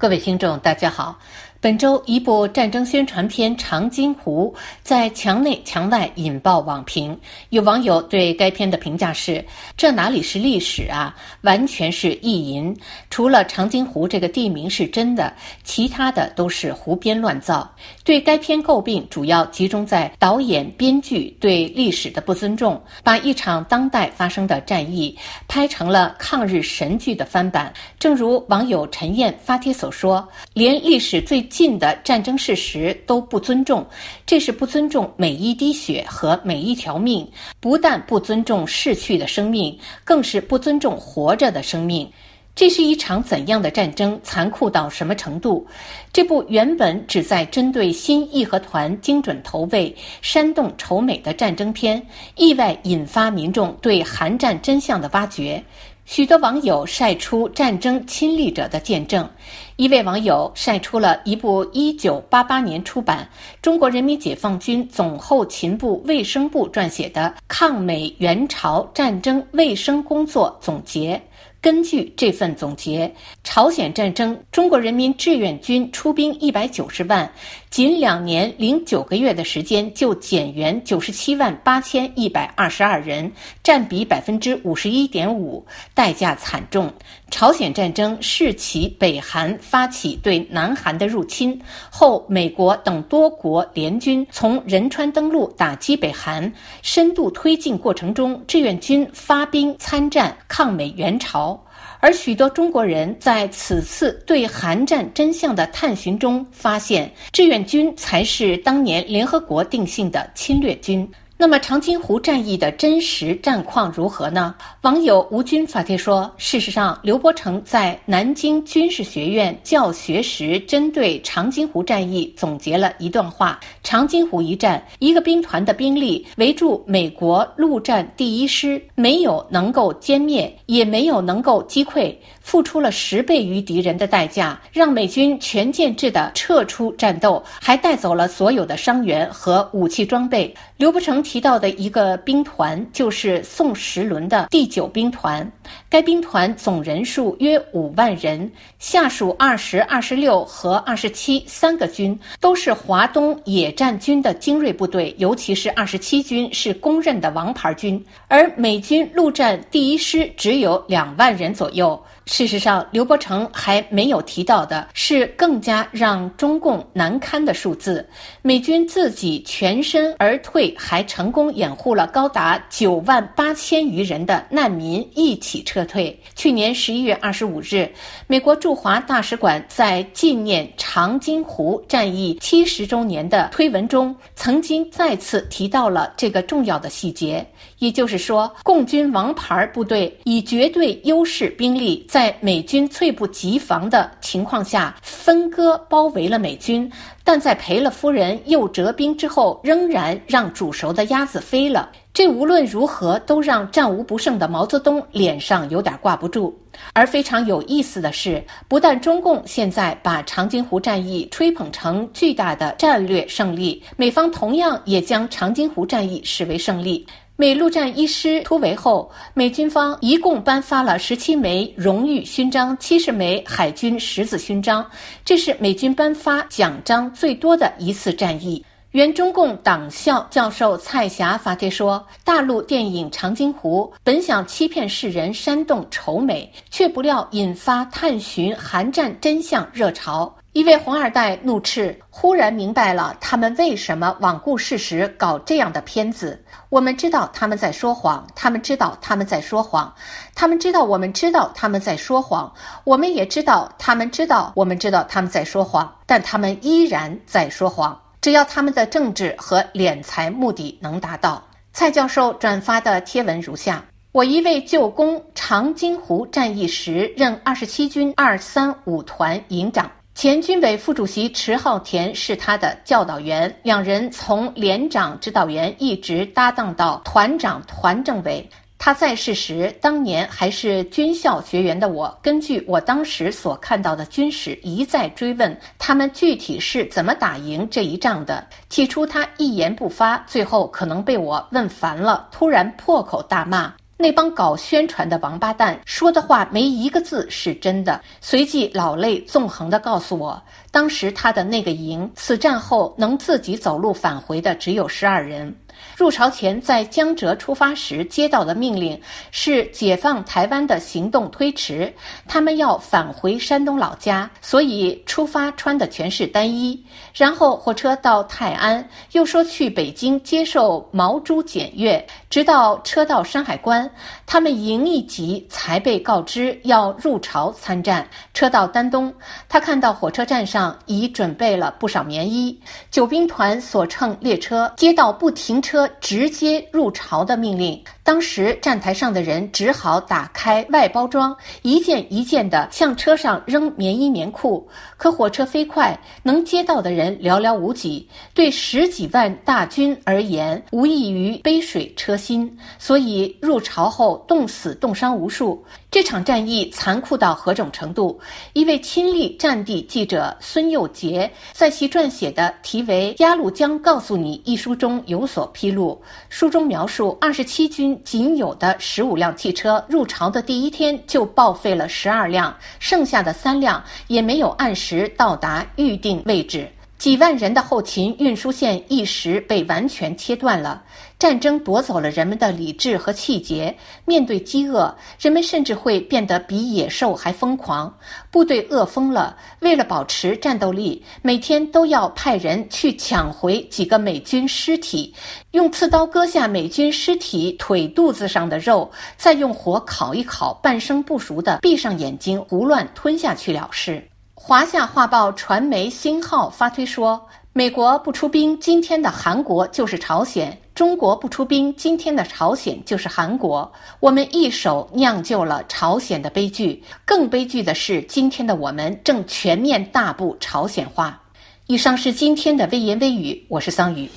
各位听众，大家好。本周一部战争宣传片《长津湖》在墙内墙外引爆网评，有网友对该片的评价是：“这哪里是历史啊，完全是意淫！除了长津湖这个地名是真的，其他的都是胡编乱造。”对该片诟病主要集中在导演、编剧对历史的不尊重，把一场当代发生的战役拍成了抗日神剧的翻版。正如网友陈燕发帖所说：“连历史最。”近的战争事实都不尊重，这是不尊重每一滴血和每一条命，不但不尊重逝去的生命，更是不尊重活着的生命。这是一场怎样的战争？残酷到什么程度？这部原本旨在针对新义和团精准投喂、煽动仇美的战争片，意外引发民众对韩战真相的挖掘。许多网友晒出战争亲历者的见证。一位网友晒出了一部1988年出版、中国人民解放军总后勤部卫生部撰写的《抗美援朝战争卫生工作总结》。根据这份总结，朝鲜战争中国人民志愿军出兵一百九十万，仅两年零九个月的时间就减员九十七万八千一百二十二人，占比百分之五十一点五，代价惨重。朝鲜战争是其北韩发起对南韩的入侵后，美国等多国联军从仁川登陆打击北韩，深度推进过程中，志愿军发兵参战抗美援朝。而许多中国人在此次对韩战真相的探寻中，发现志愿军才是当年联合国定性的侵略军。那么长津湖战役的真实战况如何呢？网友吴军发帖说：“事实上，刘伯承在南京军事学院教学时，针对长津湖战役总结了一段话：长津湖一战，一个兵团的兵力围住美国陆战第一师，没有能够歼灭，也没有能够击溃，付出了十倍于敌人的代价，让美军全建制的撤出战斗，还带走了所有的伤员和武器装备。”刘伯承提到的一个兵团就是宋时轮的第九兵团，该兵团总人数约五万人，下属二十二、十六和二十七三个军，都是华东野战军的精锐部队，尤其是二十七军是公认的王牌军，而美军陆战第一师只有两万人左右。事实上，刘伯承还没有提到的是更加让中共难堪的数字：美军自己全身而退，还成功掩护了高达九万八千余人的难民一起撤退。去年十一月二十五日，美国驻华大使馆在纪念长津湖战役七十周年的推文中，曾经再次提到了这个重要的细节，也就是说，共军王牌部队以绝对优势兵力。在在美军猝不及防的情况下，分割包围了美军，但在赔了夫人又折兵之后，仍然让煮熟的鸭子飞了。这无论如何都让战无不胜的毛泽东脸上有点挂不住。而非常有意思的是，不但中共现在把长津湖战役吹捧成巨大的战略胜利，美方同样也将长津湖战役视为胜利。美陆战一师突围后，美军方一共颁发了十七枚荣誉勋章、七十枚海军十字勋章，这是美军颁发奖章最多的一次战役。原中共党校教授蔡霞发帖说：“大陆电影《长津湖》本想欺骗世人、煽动仇美，却不料引发探寻韩战真相热潮。”一位红二代怒斥：“忽然明白了，他们为什么罔顾事实搞这样的片子。我们知道他们在说谎，他们知道他们在说谎，他们知道我们知道他们在说谎，我们也知道他们知道我们知道他们在说谎，但他们依然在说谎。只要他们的政治和敛财目的能达到。”蔡教授转发的贴文如下：“我一位舅公，长津湖战役时任二十七军二三五团营长。”前军委副主席迟浩田是他的教导员，两人从连长、指导员一直搭档到团长、团政委。他在世时，当年还是军校学员的我，根据我当时所看到的军史，一再追问他们具体是怎么打赢这一仗的。起初他一言不发，最后可能被我问烦了，突然破口大骂。那帮搞宣传的王八蛋说的话没一个字是真的。随即老泪纵横的告诉我，当时他的那个营，此战后能自己走路返回的只有十二人。入朝前，在江浙出发时接到的命令是解放台湾的行动推迟，他们要返回山东老家，所以出发穿的全是单衣。然后火车到泰安，又说去北京接受毛猪检阅，直到车到山海关，他们营一级才被告知要入朝参战。车到丹东，他看到火车站上已准备了不少棉衣，九兵团所乘列车接到不停车。车直接入朝的命令，当时站台上的人只好打开外包装，一件一件的向车上扔棉衣棉裤。可火车飞快，能接到的人寥寥无几，对十几万大军而言，无异于杯水车薪。所以入朝后冻死冻伤无数。这场战役残酷到何种程度？一位亲历战地记者孙佑杰在其撰写的题为《鸭绿江告诉你》一书中有所披露。书中描述，二十七军仅有的十五辆汽车入朝的第一天就报废了十二辆，剩下的三辆也没有按时到达预定位置。几万人的后勤运输线一时被完全切断了。战争夺走了人们的理智和气节。面对饥饿，人们甚至会变得比野兽还疯狂。部队饿疯了，为了保持战斗力，每天都要派人去抢回几个美军尸体，用刺刀割下美军尸体腿肚子上的肉，再用火烤一烤，半生不熟的闭上眼睛胡乱吞下去了事。华夏画报传媒新号发推说：“美国不出兵，今天的韩国就是朝鲜；中国不出兵，今天的朝鲜就是韩国。我们一手酿就了朝鲜的悲剧，更悲剧的是，今天的我们正全面大步朝鲜化。”以上是今天的微言微语，我是桑榆。